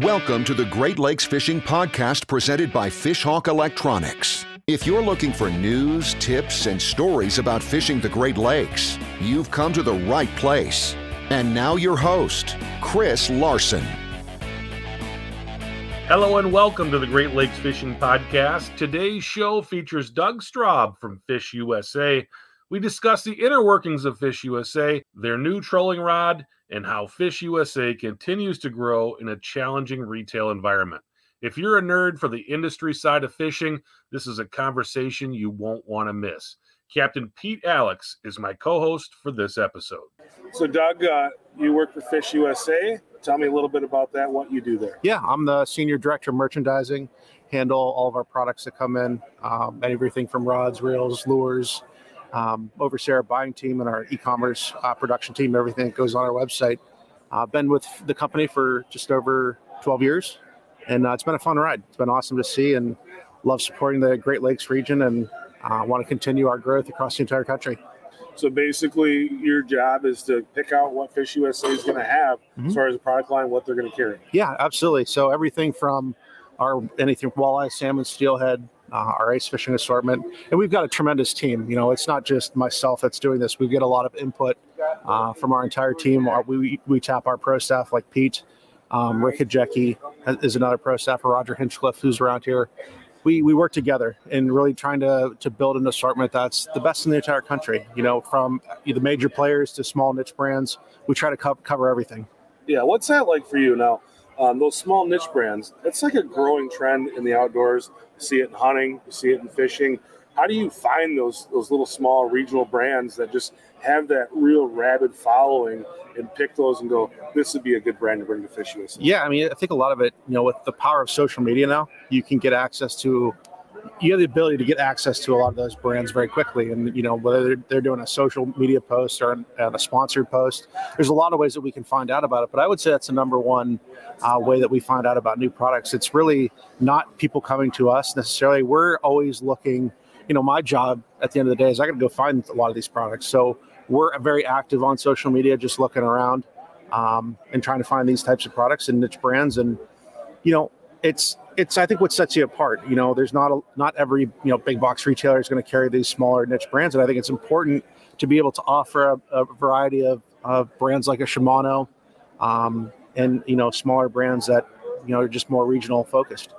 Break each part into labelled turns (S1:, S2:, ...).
S1: Welcome to the Great Lakes Fishing Podcast presented by Fishhawk Electronics. If you're looking for news, tips, and stories about fishing the Great Lakes, you've come to the right place. And now, your host, Chris Larson.
S2: Hello and welcome to the Great Lakes Fishing Podcast. Today's show features Doug Straub from Fish USA. We discuss the inner workings of Fish USA, their new trolling rod, and how Fish USA continues to grow in a challenging retail environment. If you're a nerd for the industry side of fishing, this is a conversation you won't want to miss. Captain Pete Alex is my co host for this episode.
S3: So, Doug, uh, you work for Fish USA. Tell me a little bit about that, what you do there.
S4: Yeah, I'm the senior director of merchandising, handle all of our products that come in, um, everything from rods, reels, lures, um, oversee our buying team and our e-commerce uh, production team, everything that goes on our website. I've uh, been with the company for just over 12 years, and uh, it's been a fun ride. It's been awesome to see, and love supporting the Great Lakes region, and uh, want to continue our growth across the entire country.
S3: So basically, your job is to pick out what Fish USA is going to have mm-hmm. as far as the product line, what they're going to carry.
S4: Yeah, absolutely. So everything from our anything walleye, salmon, steelhead, uh, our ice fishing assortment, and we've got a tremendous team. You know, it's not just myself that's doing this. We get a lot of input uh, from our entire team. Our, we we tap our pro staff like Pete, um, Rick Hajecki is another pro staffer, Roger Hinchcliffe, who's around here. We, we work together in really trying to, to build an assortment that's the best in the entire country. You know, from the major players to small niche brands, we try to co- cover everything.
S3: Yeah, what's that like for you now? Um, those small niche brands, it's like a growing trend in the outdoors. See it in hunting, you see it in fishing. How do you find those those little small regional brands that just have that real rabid following and pick those and go, this would be a good brand to bring to Fish USA?
S4: Yeah, I mean, I think a lot of it, you know, with the power of social media now, you can get access to you have the ability to get access to a lot of those brands very quickly. And, you know, whether they're doing a social media post or a sponsored post, there's a lot of ways that we can find out about it. But I would say that's the number one uh, way that we find out about new products. It's really not people coming to us necessarily. We're always looking, you know, my job at the end of the day is I got to go find a lot of these products. So we're very active on social media, just looking around um, and trying to find these types of products and niche brands. And, you know, it's it's I think what sets you apart. You know, there's not a, not every you know big box retailer is going to carry these smaller niche brands, and I think it's important to be able to offer a, a variety of, of brands like a Shimano, um, and you know smaller brands that you know are just more regional focused.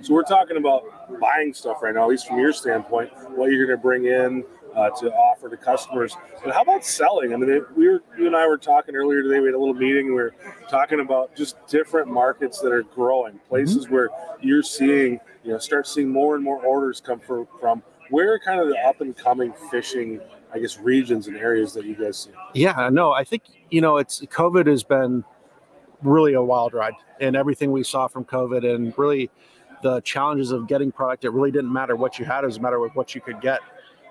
S3: So we're talking about buying stuff right now, at least from your standpoint, what you're going to bring in, uh, to offer to customers. But how about selling? I mean, it, we were you and I were talking earlier today. We had a little meeting. We were talking about just different markets that are growing, places mm-hmm. where you're seeing, you know, start seeing more and more orders come from. from where are kind of the up and coming fishing, I guess, regions and areas that you guys see?
S4: Yeah, no, I think you know, it's COVID has been really a wild ride, and everything we saw from COVID, and really the challenges of getting product. It really didn't matter what you had; it was a matter of what you could get.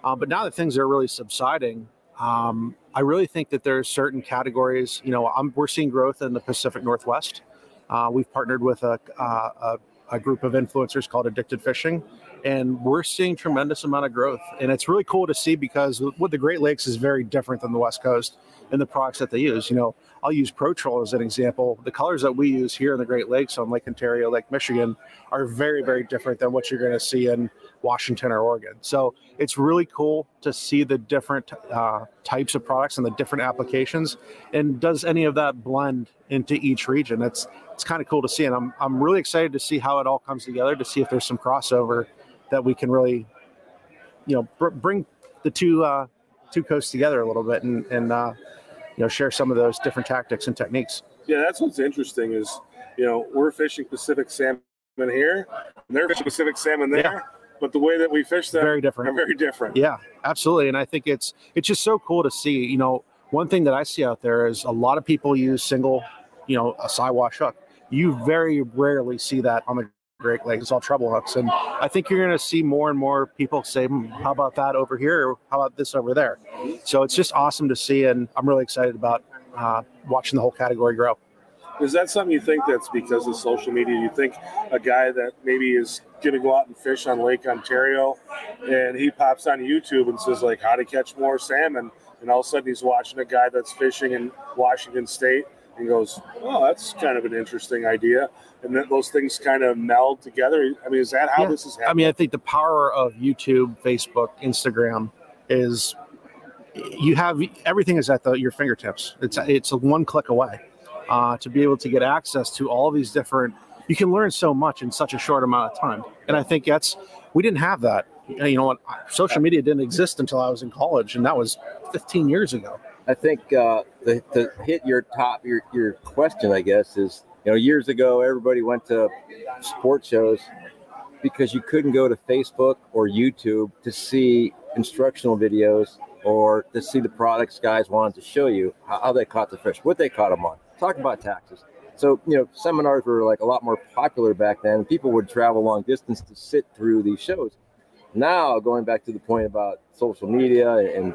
S4: Um, but now that things are really subsiding, um, I really think that there's certain categories. You know, I'm, we're seeing growth in the Pacific Northwest. Uh, we've partnered with a, a, a, group of influencers called Addicted Fishing, and we're seeing tremendous amount of growth. And it's really cool to see because what the Great Lakes is very different than the West Coast in the products that they use. You know, I'll use Pro Troll as an example. The colors that we use here in the Great Lakes on Lake Ontario, Lake Michigan, are very, very different than what you're going to see in Washington or Oregon. So it's really cool to see the different uh, types of products and the different applications. And does any of that blend into each region? It's it's kind of cool to see, and I'm I'm really excited to see how it all comes together to see if there's some crossover that we can really, you know, br- bring the two uh, two coasts together a little bit and and uh, you know share some of those different tactics and techniques.
S3: Yeah, that's what's interesting is you know we're fishing Pacific salmon here, and they're fishing Pacific salmon there. Yeah. But the way that we fish them
S4: very different.
S3: are very different.
S4: Yeah, absolutely. And I think it's it's just so cool to see. You know, one thing that I see out there is a lot of people use single, you know, a Siwash hook. You very rarely see that on the Great Lakes. It's all treble hooks, and I think you're going to see more and more people say, hmm, "How about that over here? How about this over there?" So it's just awesome to see, and I'm really excited about uh, watching the whole category grow.
S3: Is that something you think that's because of social media? You think a guy that maybe is going to go out and fish on Lake Ontario, and he pops on YouTube and says like how to catch more salmon, and all of a sudden he's watching a guy that's fishing in Washington State and goes, "Oh, that's kind of an interesting idea," and then those things kind of meld together. I mean, is that how
S4: Yeah.
S3: this is happening?
S4: I mean, I think the power of YouTube, Facebook, Instagram is you have everything is at the, your fingertips. It's it's a one click away uh, to be able to get access to all these different. You can learn so much in such a short amount of time, and I think that's we didn't have that. You know what? Social media didn't exist until I was in college, and that was 15 years ago.
S5: I think uh, the, to hit your top your your question, I guess, is you know years ago everybody went to sports shows because you couldn't go to Facebook or YouTube to see instructional videos or to see the products guys wanted to show you how they caught the fish, what they caught them on. Talk about taxes. So you know seminars were like a lot more popular back then. People would travel long distance to sit through these shows. Now going back to the point about social media and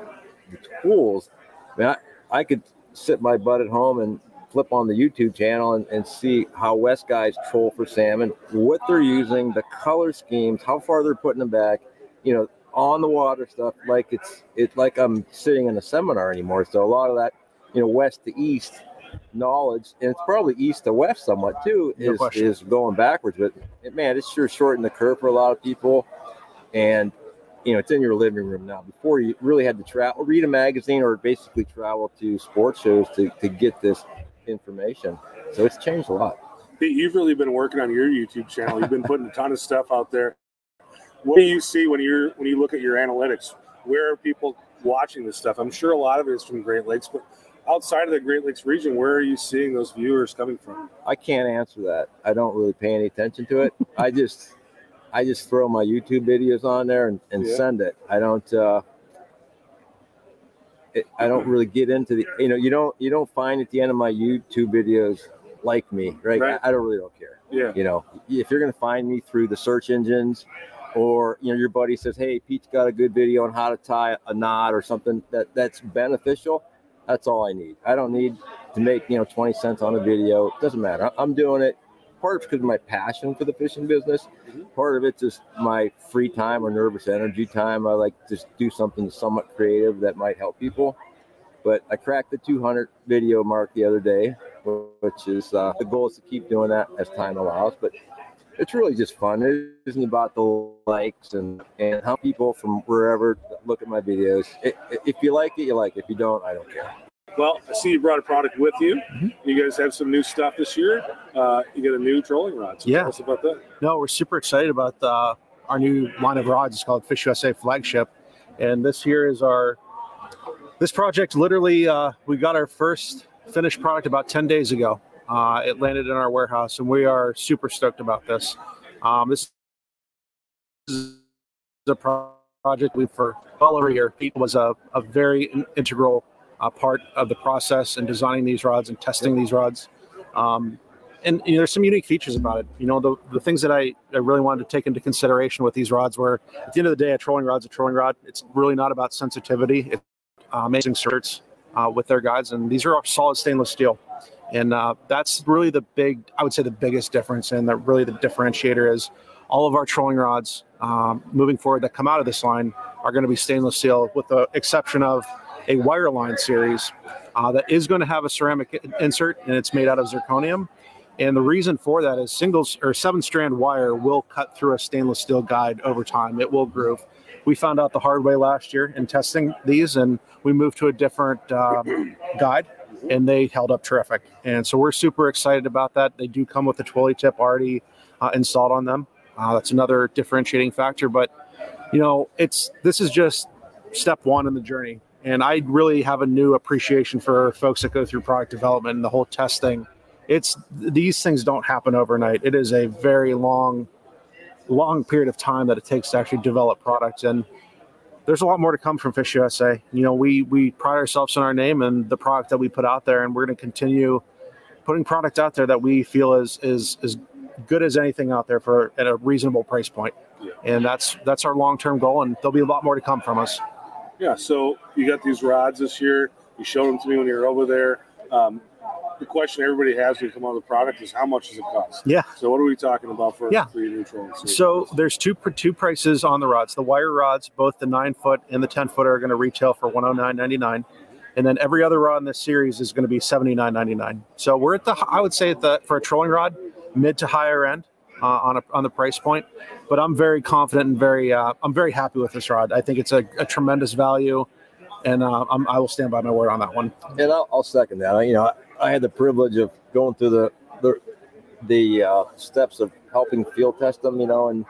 S5: the tools, I mean, I, I could sit my butt at home and flip on the YouTube channel and, and see how West guys troll for salmon, what they're using, the color schemes, how far they're putting them back, you know, on the water stuff. Like it's it's like I'm sitting in a seminar anymore. So a lot of that, you know, west to east knowledge, and it's probably east to west somewhat too, is
S4: question.
S5: is going backwards. But man, it's sure shortened the curve for a lot of people. And you know, it's in your living room now. Before you really had to travel, read a magazine, or basically travel to sports shows to, to get this information. So it's changed a lot.
S3: Pete, you've really been working on your YouTube channel. You've been putting a ton of stuff out there. What do you see when you're when you look at your analytics? Where are people watching this stuff? I'm sure a lot of it is from Great Lakes, but outside of the Great Lakes region, where are you seeing those viewers coming from?
S5: I can't answer that. I don't really pay any attention to it. I just I just throw my YouTube videos on there and, and
S3: Yeah.
S5: send it. I don't uh it, I don't really get into the you know you don't you don't find at the end of my YouTube videos like me right,
S3: Right.
S5: I, I don't really don't care
S3: Yeah.
S5: you know if you're going to find me through the search engines or you know your buddy says hey pete's got a good video on how to tie a knot or something that that's beneficial that's all i need. I don't need to make you know 20 cents on a video. It doesn't matter. I'm doing it. Part of it's because of my passion for the fishing business.
S3: Mhm.
S5: part of it's just my free time or nervous energy time. I like to just do something somewhat creative that might help people. But i cracked the 200 video mark the other day which is uh, the goal is to keep doing that as time allows. But it's really just fun. It isn't about the likes and, and how people from wherever look at my videos. It, if you like it, you like it. If you don't, I don't care.
S3: Well, I see you brought a product with you.
S4: Mm-hmm.
S3: You guys have some new stuff this year. Uh, you get a new trolling rod. So
S4: Yeah.
S3: Tell us about that.
S4: No, we're super excited about uh, our new line of rods. It's called Fish USA Flagship, and this here is our. This project literally, uh, we got our first finished product about ten days ago. Uh, it landed in our warehouse, and we are super stoked about this. Um, this is a pro- project we for well over a year. Pete was a, a very in- integral uh, part of the process in designing these rods and testing these rods. Um, and you know, there's some unique features about it. You know, the, the things that I, I really wanted to take into consideration with these rods were at the end of the day, a trolling rod's a trolling rod. It's really not about sensitivity. It's uh, amazing certs uh, with their guides, and these are solid stainless steel. And uh, that's really the big, I would say, the biggest difference, and that really the differentiator is all of our trolling rods um, moving forward that come out of this line are going to be stainless steel, with the exception of a wire line series uh, that is going to have a ceramic insert, and it's made out of zirconium. And the reason for that is singles or seven strand wire will cut through a stainless steel guide over time. It will groove. We found out the hard way last year in testing these, and we moved to a different um, guide, and they held up terrific. And so we're super excited about that. They do come with a twilly tip already uh, installed on them. Uh, that's another differentiating factor. But you know, it's this is just step one in the journey. And I really have a new appreciation for folks that go through product development and the whole testing. It's these things don't happen overnight. It is a very long, long period of time that it takes to actually develop products. And there's a lot more to come from Fish USA. You know, we we pride ourselves on our name and the product that we put out there, and we're going to continue putting product out there that we feel is is is good as anything out there for at a reasonable price point. And that's that's our long term goal, and there'll be a lot more to come from us.
S3: Yeah. So you got these rods this year. You showed them to me when you were over there. Um, the question everybody has when you come on the product is how much does it cost?
S4: Yeah.
S3: So what are we talking about for,
S4: Yeah.
S3: for your?
S4: So there's two two prices on the rods. The wire rods, both the nine foot and the ten foot, are going to retail for one hundred nine ninety nine. and then every other rod in this series is going to be seventy nine ninety nine. So we're at the I would say at the for a trolling rod mid to higher end uh, on a, on the price point, but I'm very confident and very uh, I'm very happy with this rod. I think it's a, a tremendous value, and uh, i will stand by my word on that one.
S5: And I'll, I'll second that. You know, I, I, had the privilege of going through the the the uh, steps of helping field test them. You know, and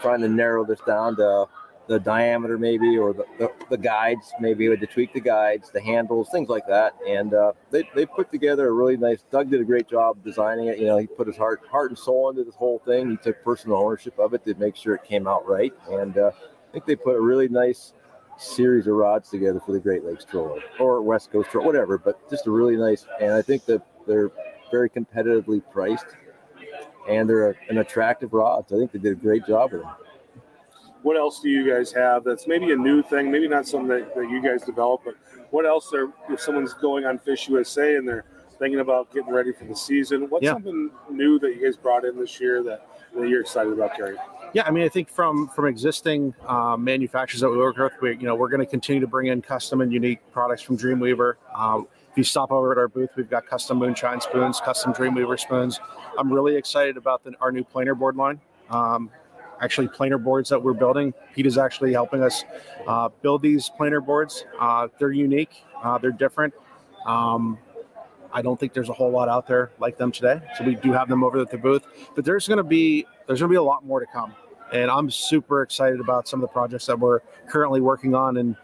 S5: trying to narrow this down to the diameter maybe or the, the, the guides maybe had to tweak the guides the handles things like that and uh, they, they put together a really nice doug did a great job designing it you know he put his heart heart and soul into this whole thing he took personal ownership of it to make sure it came out right and uh, i think they put a really nice series of rods together for the great lakes troller or west coast troller whatever but just a really nice and i think that they're very competitively priced and they're a, an attractive rod so i think they did a great job with them
S3: what else do you guys have that's maybe a new thing, maybe not something that, that you guys develop, but what else are if someone's going on Fish USA and they're thinking about getting ready for the season, what's yeah. something new that you guys brought in this year that, that you're excited about carrying?
S4: Yeah, I mean, I think from from existing um, manufacturers that we work with, we you know we're going to continue to bring in custom and unique products from Dreamweaver. Um, if you stop over at our booth, we've got custom moonshine spoons, custom Dreamweaver spoons. I'm really excited about the, our new planer board line. Um, actually planer boards that we're building. Pete is actually helping us uh, build these planer boards. Uh, they're unique, uh, they're different. Um, I don't think there's a whole lot out there like them today, so we do have them over at the booth. But there's going to be there's going to be a lot more to come, and I'm super excited about some of the projects that we're currently working on and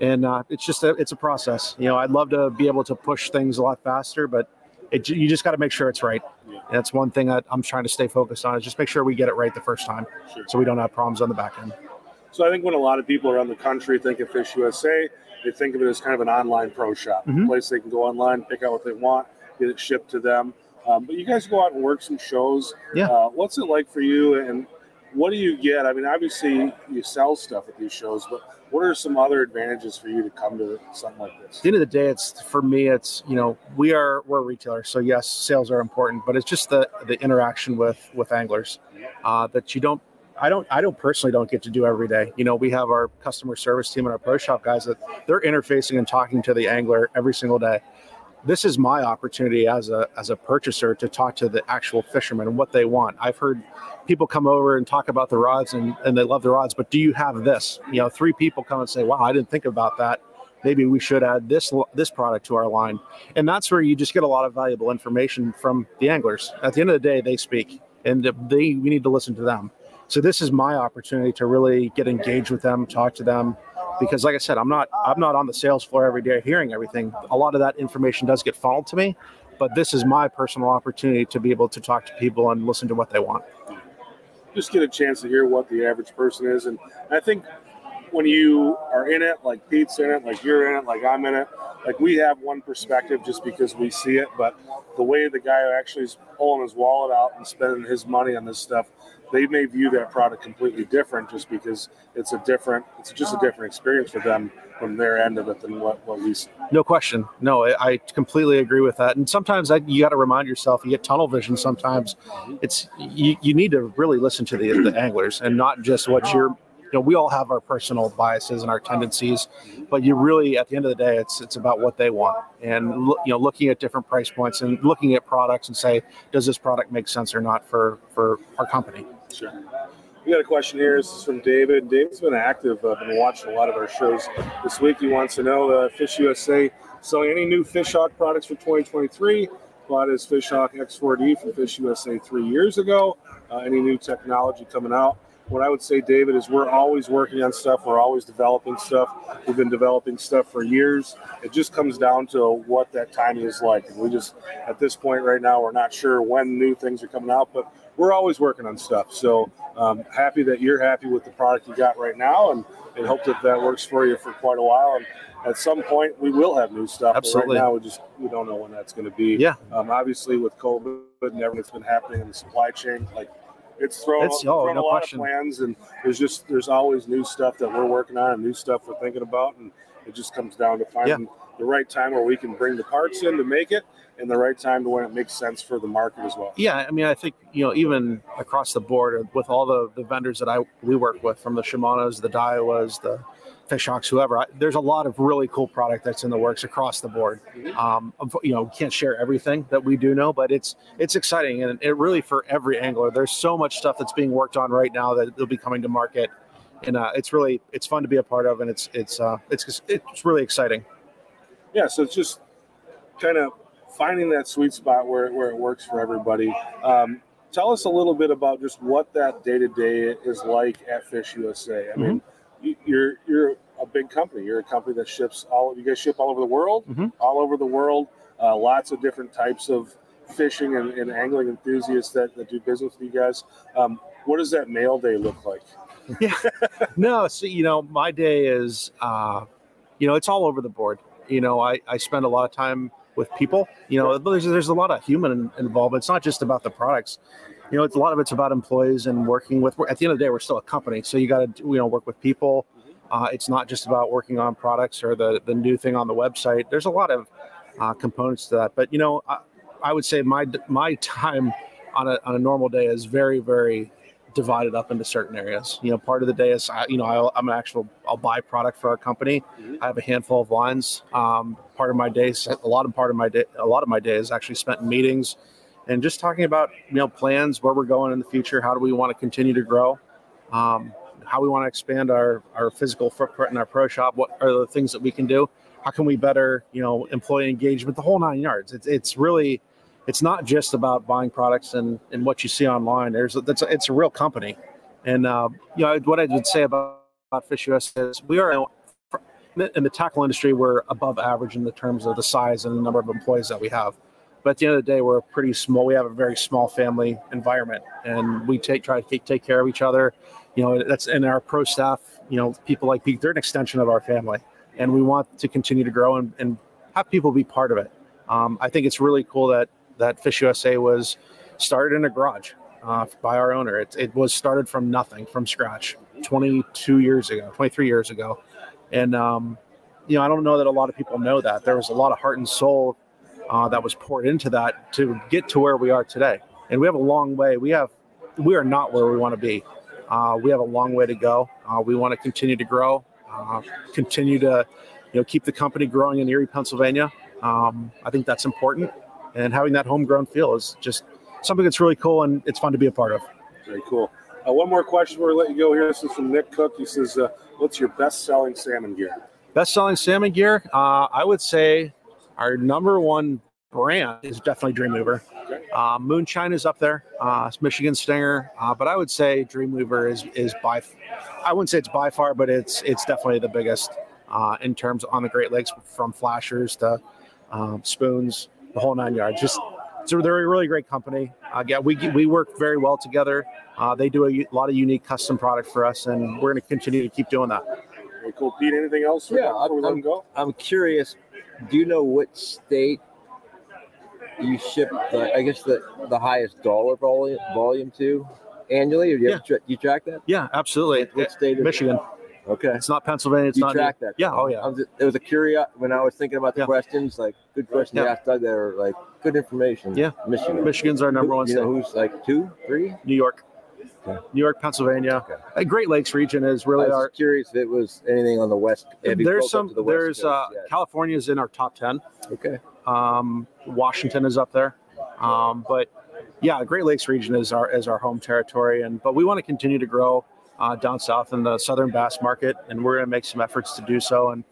S4: and uh, it's just a, it's a process. You know, I'd love to be able to push things a lot faster, but it, you just got to make sure it's right. Yeah. That's one thing that I'm trying to stay focused on is just make sure we get it right the first time, sure. so we don't have problems on the back end.
S3: So I think when a lot of people around the country think of Fish USA, they think of it as kind of an online pro shop, mm-hmm. a place they can go online, pick out what they want, get it shipped to them. Um, but you guys go out and work some shows.
S4: Yeah. Uh,
S3: what's it like for you, and what do you get? I mean, obviously you sell stuff at these shows, but what are some other advantages for you to come to something like this?
S4: At the end of the day, it's for me, it's you know, we are we're a retailer, so yes, sales are important, but it's just the the interaction with with anglers uh, that you don't. I don't. I don't personally don't get to do every day. You know, we have our customer service team and our pro shop guys that they're interfacing and talking to the angler every single day this is my opportunity as a as a purchaser to talk to the actual fishermen and what they want. I've heard people come over and talk about the rods and, and they love the rods, but do you have this? You know, three people come and say, "Wow, I didn't think about that. Maybe we should add this this product to our line." And that's where you just get a lot of valuable information from the anglers. At the end of the day, they speak, and they we need to listen to them. So this is my opportunity to really get engaged with them, talk to them, because like I said, I'm not I'm not on the sales floor every day hearing everything. A lot of that information does get funneled to me, but this is my personal opportunity to be able to talk to people and listen to what they want.
S3: Just get a chance to hear what the average person is, and I think when you are in it, like Pete's in it, like you're in it, like I'm in it, like we have one perspective just because we see it, but the way the guy actually is pulling his wallet out and spending his money on this stuff they may view that product completely different just because it's a different it's just a different experience for them from their end of it than what, what we see.
S4: No question. No, I completely agree with that. And sometimes I, you got to remind yourself, you get tunnel vision. Sometimes it's you, you need to really listen to the, the anglers and not just what you're you know we all have our personal biases and our tendencies but you really at the end of the day it's it's about what they want and you know looking at different price points and looking at products and say does this product make sense or not for for our company
S3: Sure. We got a question here. This is from David. David's been active. I've been watching a lot of our shows this week. He wants to know uh, Fish USA selling any new Fishhawk products for 2023. Bought his Fishhawk X4D from Fish USA three years ago. Uh, any new technology coming out? What I would say, David, is we're always working on stuff. We're always developing stuff. We've been developing stuff for years. It just comes down to what that timing is like. And we just, at this point right now, we're not sure when new things are coming out, but we're always working on stuff. So um, happy that you're happy with the product you got right now, and, and hope that that works for you for quite a while. And at some point, we will have new stuff.
S4: Absolutely.
S3: right now, we just we don't know when that's going to be.
S4: Yeah.
S3: Um, obviously, with COVID and everything that's been happening in the supply chain, like it's thrown, it's, oh, thrown no a lot question. of plans, and there's just there's always new stuff that we're working on and new stuff we're thinking about, and it just comes down to finding. Yeah the right time where we can bring the parts in to make it and the right time to when it makes sense for the market as well.
S4: Yeah, I mean, I think you know even across the board with all the, the vendors that I we work with, from the Shimano's, the Daiwas, the Fishhawks, whoever. I, there's a lot of really cool product that's in the works across the board. Um, you know, can't share everything that we do know, but it's it's exciting and it really for every angler. There's so much stuff that's being worked on right now that will be coming to market, and uh, it's really it's fun to be a part of, and it's it's uh, it's it's really exciting.
S3: Yeah, so it's just kind of finding that sweet spot where where it works for everybody. Um, tell us a little bit about just what that day to day is like at Fish USA. I mean.
S4: Mm-hmm
S3: you're you're a big company. You're a company that ships all. You guys ship all over the world,
S4: mm-hmm.
S3: all over the world. Uh, lots of different types of fishing and, and angling enthusiasts that, that, do business with you guys. Um, what does that mail day look like?
S4: yeah, no. So you know, my day is, uh, you know, it's all over the board. You know, I I spend a lot of time with people. You know, there's there's a lot of human involvement. It's not just about the products you know, it's a lot of it's about employees and working with. At the end of the day, we're still a company, so you got to you know work with people. Uh, it's not just about working on products or the the new thing on the website. There's a lot of uh, components to that. But you know, I, I, would say my my time on a on a normal day is very very divided up into certain areas. You know, part of the day is I, you know i am an actual I'll buy product for our company. Mm-hmm. I have a handful of lines. Um, part of my day, a lot of part of my day, a lot of my day is actually spent in meetings and just talking about you know plans, where we're going in the future, how do we want to continue to grow, um, how we want to expand our our physical footprint in our pro shop. What are the things that we can do? How can we better you know employee engagement? The whole nine yards. It's it's really it's not just about buying products and, and what you see online. There's that's a, it's a real company, and uh, you know what I would say about, about Fish US is we are in the tackle industry we're above average in the terms of the size and the number of employees that we have. But at the end of the day, we're pretty small. We have a very small family environment, and we take try to take, take care of each other. You know, that's in our pro staff. You know, people like Pete, they're an extension of our family, and we want to continue to grow and, and have people be part of it. Um, I think it's really cool that that Fish USA was started in a garage uh, by our owner. It, it was started from nothing, from scratch, 22 years ago, 23 years ago, and um, you know, I don't know that a lot of people know that there was a lot of heart and soul uh, that was poured into that to get to where we are today. And we have a long way. We have we are not where we want to be. Uh, we have a long way to go. Uh, we want to continue to grow, uh, continue to you know keep the company growing in Erie, Pennsylvania. Um, I think that's important, and having that homegrown feel is just something that's really cool and it's fun to be a part of.
S3: Very cool. Uh, one more question before we let you go here. This is from Nick Cook. He says, uh, "What's your best-selling salmon gear?"
S4: Best-selling salmon gear, I would say our number one brand is definitely Dreamweaver. Uh, Moonshine is up there. Uh, Michigan Stinger, uh, but I would say Dreamweaver is is by. I wouldn't say it's by far, but it's it's definitely the biggest uh, in terms on the Great Lakes, from flashers to um, spoons, the whole nine yards. Just so they're a really great company. Uh, yeah, we we work very well together. Uh, they do a, lot of unique custom product for us, and we're going to continue to keep doing that.
S3: Very cool, Pete. Anything else?
S5: Yeah, I'm, I'm, I'm curious. Do you know what state you ship the, I guess the the highest dollar volume volume to annually, or do you, yeah. tra- you track that?
S4: Yeah, absolutely.
S5: What, what state?
S4: Michigan.
S5: It? Okay,
S4: it's not Pennsylvania. It's
S5: you
S4: not
S5: track that.
S4: Yeah. Oh yeah.
S5: Was, it was a curious when I was thinking about the
S4: yeah.
S5: questions. Like good questions yeah. asked Doug. That are like good information.
S4: Yeah.
S5: Michigan.
S4: Michigan's our number
S5: Who,
S4: one.
S5: You
S4: state.
S5: know who's like two, three?
S4: New York.
S5: Okay.
S4: New York, Pennsylvania.
S5: Okay.
S4: Great Lakes region is really
S5: I was
S4: our.
S5: Curious if it was anything on the west.
S4: There's some.
S5: The
S4: there's uh,
S5: yeah.
S4: California's in our top ten.
S5: Okay.
S4: Um, Washington is up there. Um, but yeah, Great Lakes region is our is our home territory, and but we want to continue to grow uh, down south in the southern bass market, and we're going to make some efforts to do so. And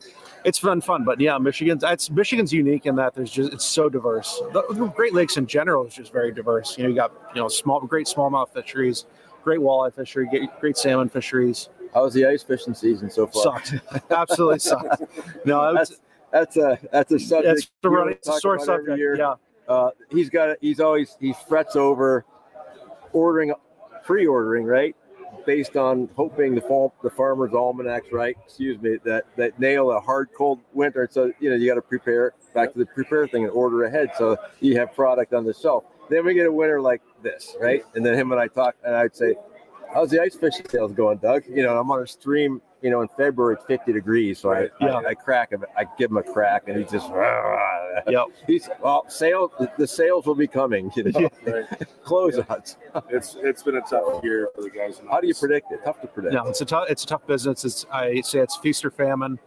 S4: it's been fun, but yeah, Michigan's it's Michigan's unique in that there's just it's so diverse. The, the Great Lakes in general is just very diverse. You know, you got you know small, great smallmouth fisheries, great walleye fishery, great salmon fisheries.
S5: How's the ice fishing season so far?
S4: Sucked, absolutely sucked. No,
S5: that's that's a that's a subject.
S4: It's, it's a sore subject. Yeah.
S5: Uh, he's got he's always he frets over ordering pre-ordering right based on hoping the fall the farmer's almanacs right? Excuse me that that nail a hard cold winter. So you know you got to prepare back to the prepare thing and order ahead. So you have product on the shelf. Then we get a winter like this right? And then him and i talk and i'd say how's the ice fishing sales going, Doug? You know, I'm on a stream. You know, in February it's 50 degrees, so I,
S4: Yeah.
S5: I, I crack him. I give him a crack, and he just.
S4: Yep.
S5: He's well. Sales. The sales will be coming. You know,
S3: Right.
S5: closeouts.
S3: It's it's been a tough year for the guys.
S5: How do you predict it? Tough to predict.
S4: No, it's a tough it's a tough business. It's I say it's feast or famine,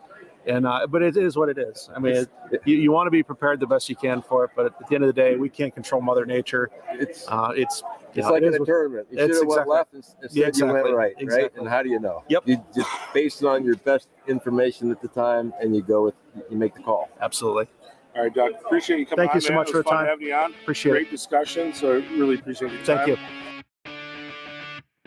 S4: and uh, but it is what it is. I mean, it, you, you want to be prepared the best you can for it, but at the end of the day, we can't control Mother Nature.
S5: It's
S4: Uh, it's
S5: it's
S4: know,
S5: like
S4: it
S5: in a tournament. You should
S4: it's
S5: have went left and instead
S4: Yeah,
S5: you went right, right?
S4: Exactly.
S5: And how do you know?
S4: Yep.
S5: You just based on your best information at the time, and you go with you make the call.
S4: absolutely
S3: All right, Doug. Appreciate you coming
S4: Thank
S3: on.
S4: you so
S3: man.
S4: much for the time.
S3: having you on.
S4: appreciate
S3: Great
S4: it.
S3: discussion. So really appreciate your
S4: Thank
S3: time.
S4: you.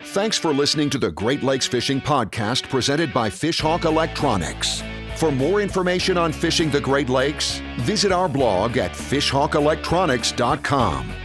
S1: Thanks for listening to the Great Lakes Fishing Podcast presented by Fishhawk Electronics. For more information on fishing the Great Lakes, visit our blog at fishhawkelectronics.com.